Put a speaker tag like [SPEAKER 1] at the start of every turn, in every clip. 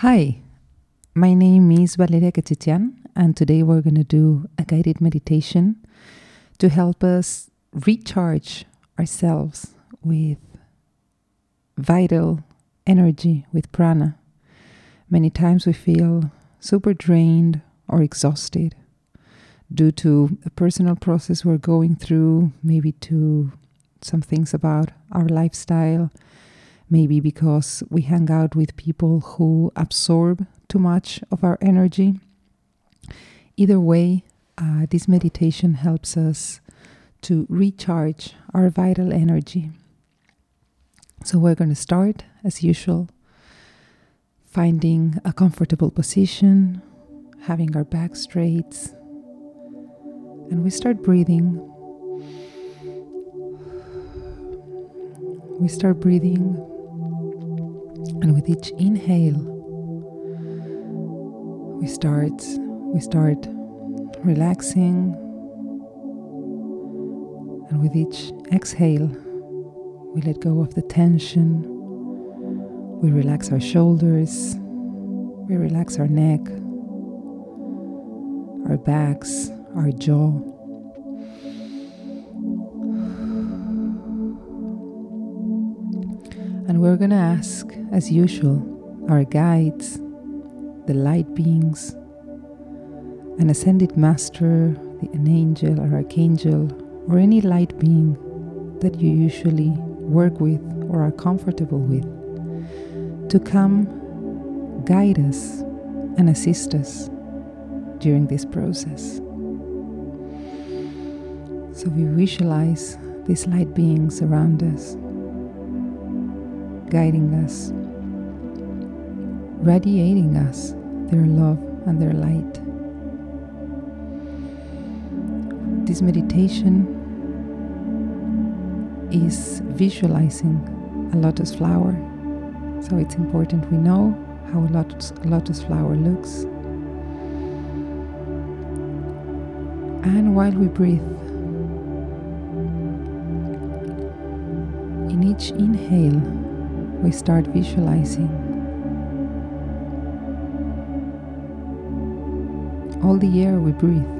[SPEAKER 1] Hi, my name is Valeria Cachetian, and today we're going to do a guided meditation to help us recharge ourselves with vital energy, with prana. Many times we feel super drained or exhausted due to a personal process we're going through, maybe to some things about our lifestyle, maybe because we hang out with people who absorb too much of our energy. Either way, uh, this meditation helps us to recharge our vital energy. So, we're going to start as usual, finding a comfortable position, having our back straight, and we start breathing. We start breathing, and with each inhale, we start we start relaxing, and with each exhale, we let go of the tension. We relax our shoulders, we relax our neck, our backs, our jaw. We're going to ask, as usual, our guides, the light beings, an ascended master, an angel or archangel, or any light being that you usually work with or are comfortable with, to come guide us and assist us during this process. So we visualize these light beings around us, guiding us, radiating us their love and their light. This meditation is visualizing a lotus flower. So it's important we know how a lotus, a lotus flower looks. And while we breathe, in each inhale, we start visualizing all the air we breathe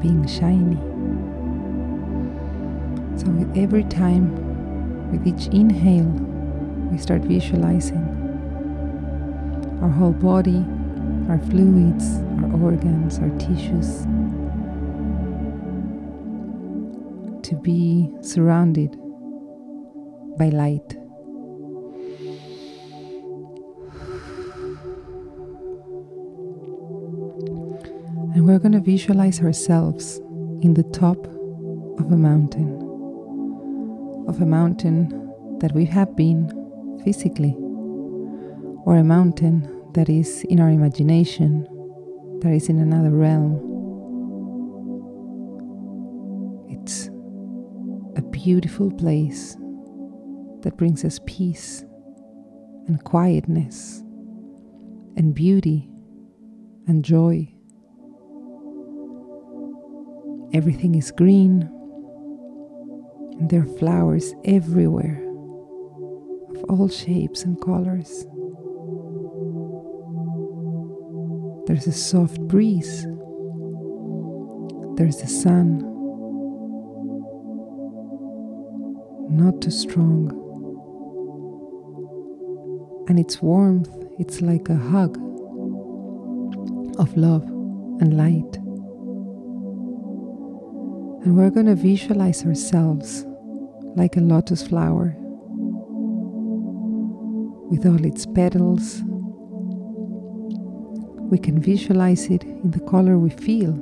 [SPEAKER 1] being shiny. So, with every time, with each inhale, we start visualizing our whole body, our fluids, our organs, our tissues to be surrounded by light. And we're going to visualize ourselves in the top of a mountain, of a mountain that we have been physically, or a mountain that is in our imagination, that is in another realm. It's a beautiful place that brings us peace and quietness and beauty and joy. Everything is green, and there are flowers everywhere of all shapes and colors. There's a soft breeze, there's the sun, not too strong, and its warmth, it's like a hug of love and light. And we're going to visualize ourselves like a lotus flower with all its petals. We can visualize it in the color we feel.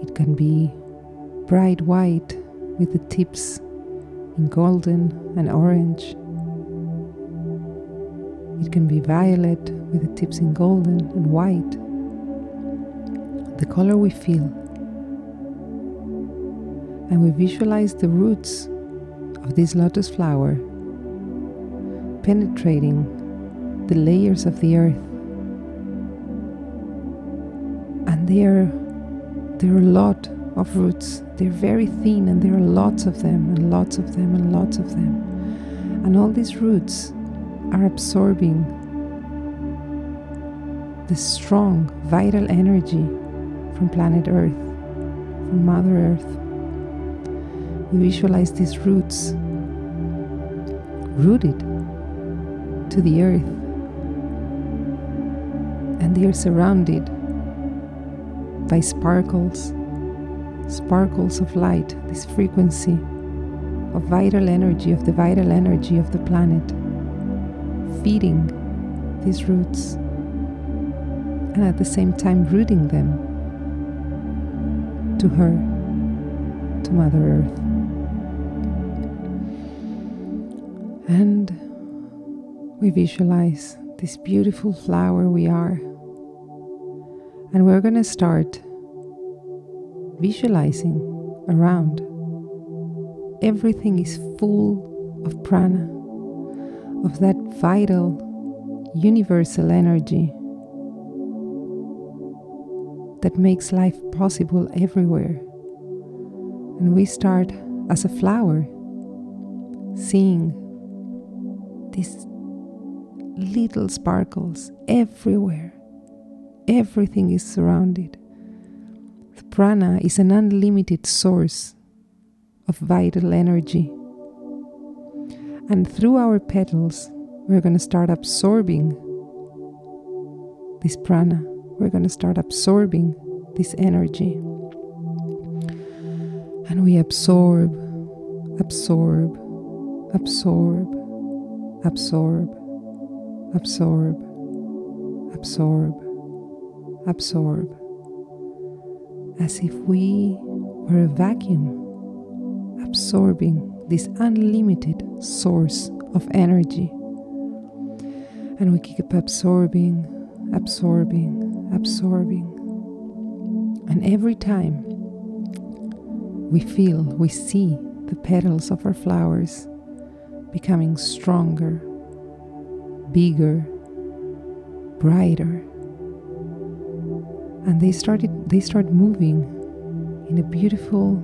[SPEAKER 1] It can be bright white with the tips in golden and orange. It can be violet with the tips in golden and white. The color we feel and we visualize the roots of this lotus flower penetrating the layers of the earth. And there, there are a lot of roots. They're very thin, and there are lots of them, and lots of them, and lots of them. And all these roots are absorbing the strong, vital energy from planet Earth, from Mother Earth. We visualize these roots rooted to the earth, and they are surrounded by sparkles, sparkles of light, this frequency of vital energy, of the vital energy of the planet, feeding these roots and at the same time rooting them to her, to Mother Earth. And we visualize this beautiful flower we are. And we're going to start visualizing around. Everything is full of prana, of that vital, universal energy that makes life possible everywhere. And we start as a flower, seeing these little sparkles everywhere. Everything is surrounded. The prana is an unlimited source of vital energy. And through our petals, we're going to start absorbing this prana we're going to start absorbing this energy. And we absorb, absorb, absorb, absorb, absorb, absorb, absorb, as if we were a vacuum absorbing this unlimited source of energy. And we keep absorbing, absorbing, absorbing. And every time we feel, we see the petals of our flowers becoming stronger, bigger, brighter. And they started they start moving in a beautiful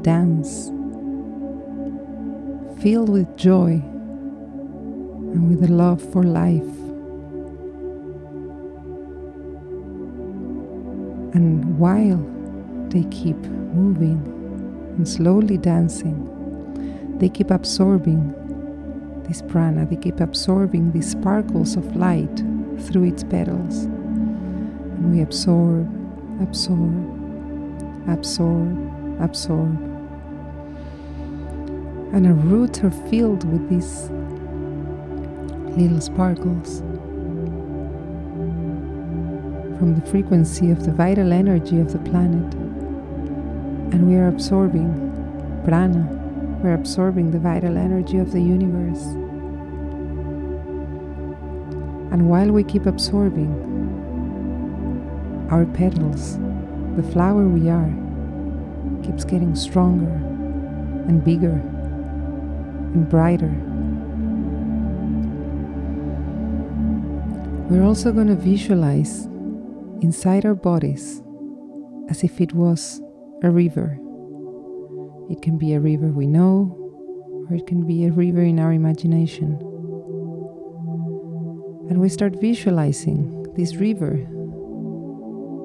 [SPEAKER 1] dance filled with joy and with a love for life. And while they keep moving and slowly dancing, they keep absorbing this prana, they keep absorbing these sparkles of light through its petals. And we absorb, absorb, absorb, absorb. And our roots are filled with these little sparkles from the frequency of the vital energy of the planet. And we are absorbing prana, we're absorbing the vital energy of the universe. And while we keep absorbing our petals, the flower we are keeps getting stronger and bigger and brighter. We're also going to visualize inside our bodies as if it was a river. It can be a river we know, or it can be a river in our imagination. And we start visualizing this river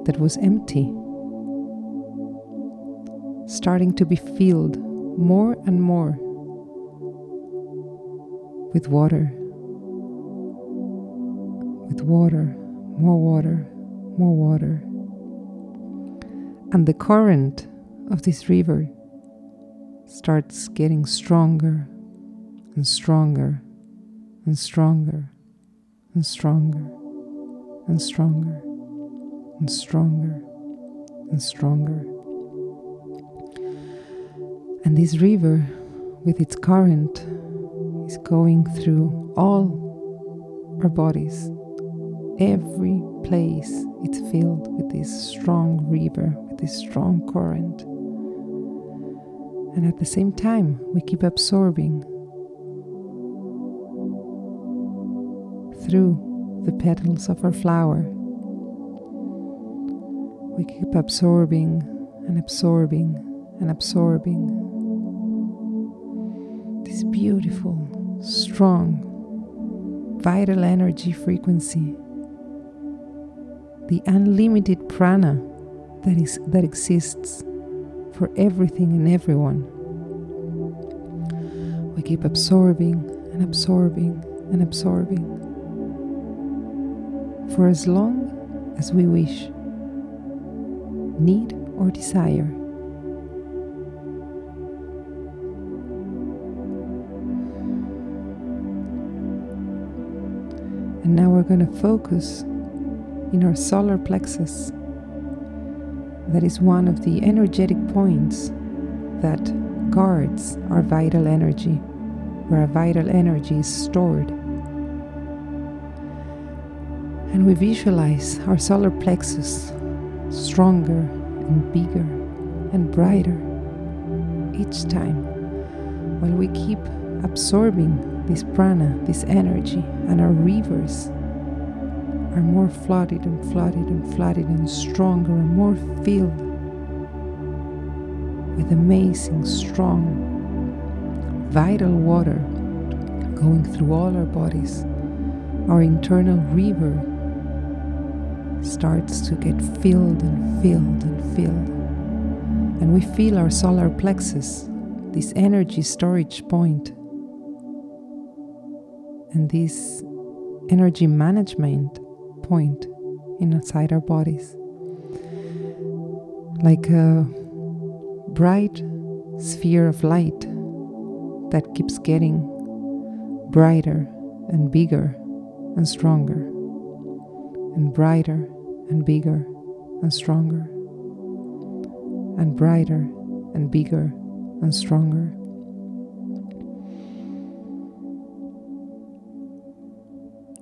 [SPEAKER 1] that was empty, starting to be filled more and more with water, with water, more water more water. And the current of this river starts getting stronger and stronger and stronger and stronger and stronger and stronger and stronger. And this river, with its current, is going through all our bodies every place it's filled with this strong river, with this strong current. And at the same time, we keep absorbing through the petals of our flower. We keep absorbing and absorbing and absorbing this beautiful strong, vital energy frequency, the unlimited prana that is that exists for everything and everyone. We keep absorbing and absorbing and absorbing for as long as we wish, need, or desire. And now we're going to focus in our solar plexus. That is one of the energetic points that guards our vital energy, where our vital energy is stored. And we visualize our solar plexus stronger and bigger and brighter each time while we keep absorbing this prana, this energy, and our rivers are more flooded and flooded and flooded and stronger and more filled with amazing, strong, vital water going through all our bodies. Our internal river starts to get filled and filled and filled. And we feel our solar plexus, this energy storage point, and this energy management point inside our bodies. Like a bright sphere of light that keeps getting brighter and bigger and stronger, and brighter and bigger and stronger, and brighter and bigger and stronger.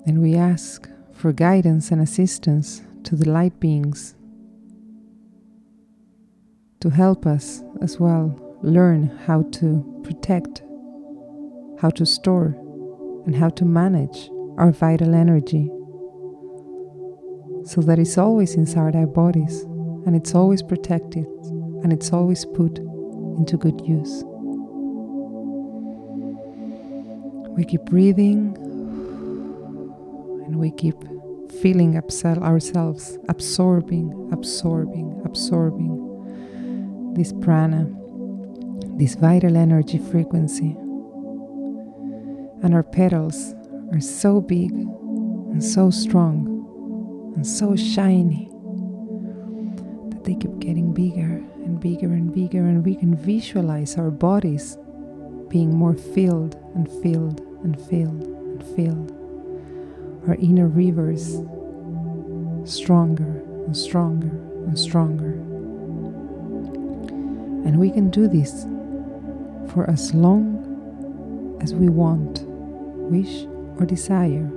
[SPEAKER 1] And we ask for guidance and assistance to the light beings to help us as well learn how to protect, how to store, and how to manage our vital energy so that it's always inside our bodies and it's always protected and it's always put into good use. We keep breathing we keep feeling ourselves absorbing, absorbing, absorbing this prana, this vital energy frequency. And our petals are so big and so strong and so shiny that they keep getting bigger and bigger and bigger, and we can visualize our bodies being more filled and filled and filled and filled our inner rivers stronger and stronger and stronger. And we can do this for as long as we want, wish, or desire.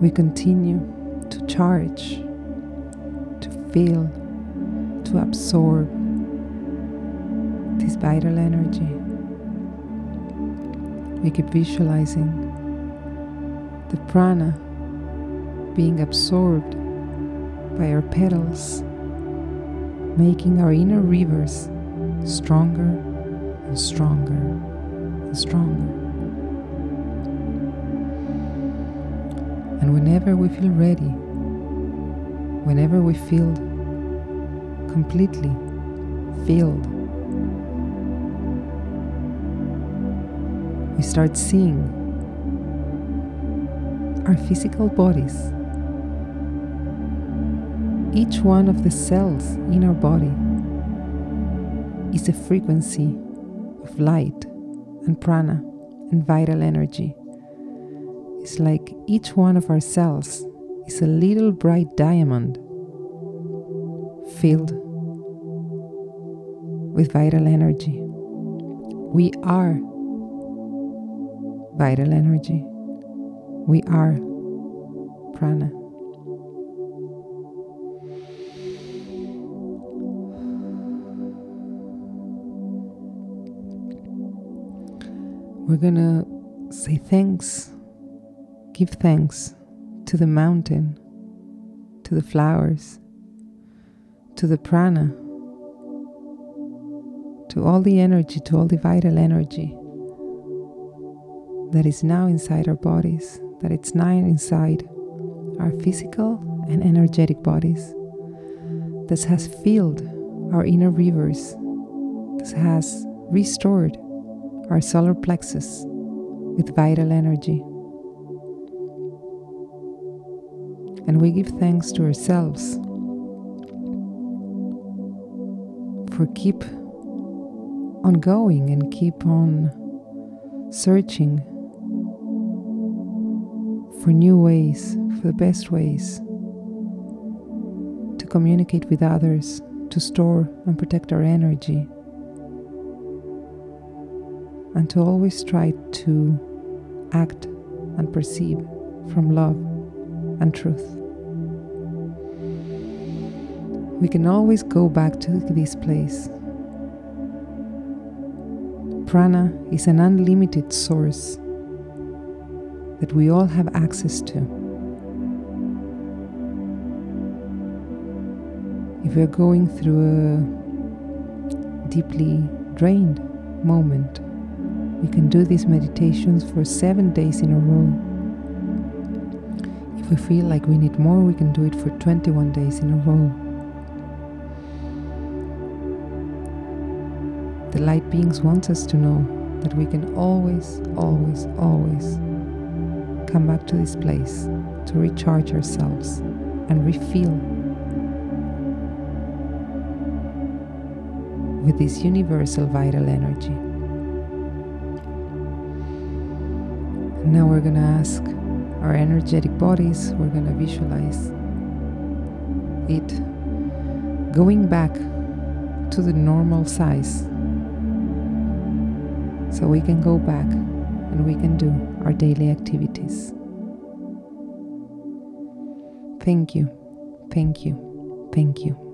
[SPEAKER 1] We continue to charge, to feel, to absorb this vital energy. We keep visualizing the prana being absorbed by our petals, making our inner rivers stronger and stronger and stronger. And whenever we feel ready, whenever we feel completely filled we start seeing our physical bodies. Each one of the cells in our body is a frequency of light and prana and vital energy. It's like each one of our cells is a little bright diamond filled with vital energy. We are vital energy. We are prana. We're gonna say thanks, give thanks to the mountain, to the flowers, to the prana, to all the energy, to all the vital energy that is now inside our bodies, that it's now inside our physical and energetic bodies, that has filled our inner rivers, that has restored our solar plexus with vital energy. And we give thanks to ourselves for keep on going and keep on searching for new ways, for the best ways to communicate with others, to store and protect our energy, and to always try to act and perceive from love and truth. We can always go back to this place. Prana is an unlimited source that we all have access to. If we're going through a deeply drained moment, we can do these meditations for seven days in a row. If we feel like we need more, we can do it for 21 days in a row. The light beings want us to know that we can always, always, always come back to this place to recharge ourselves and refill with this universal vital energy. Now we're going to ask our energetic bodies, we're going to visualize it going back to the normal size. So we can go back and we can do our daily activities. Thank you, thank you, thank you.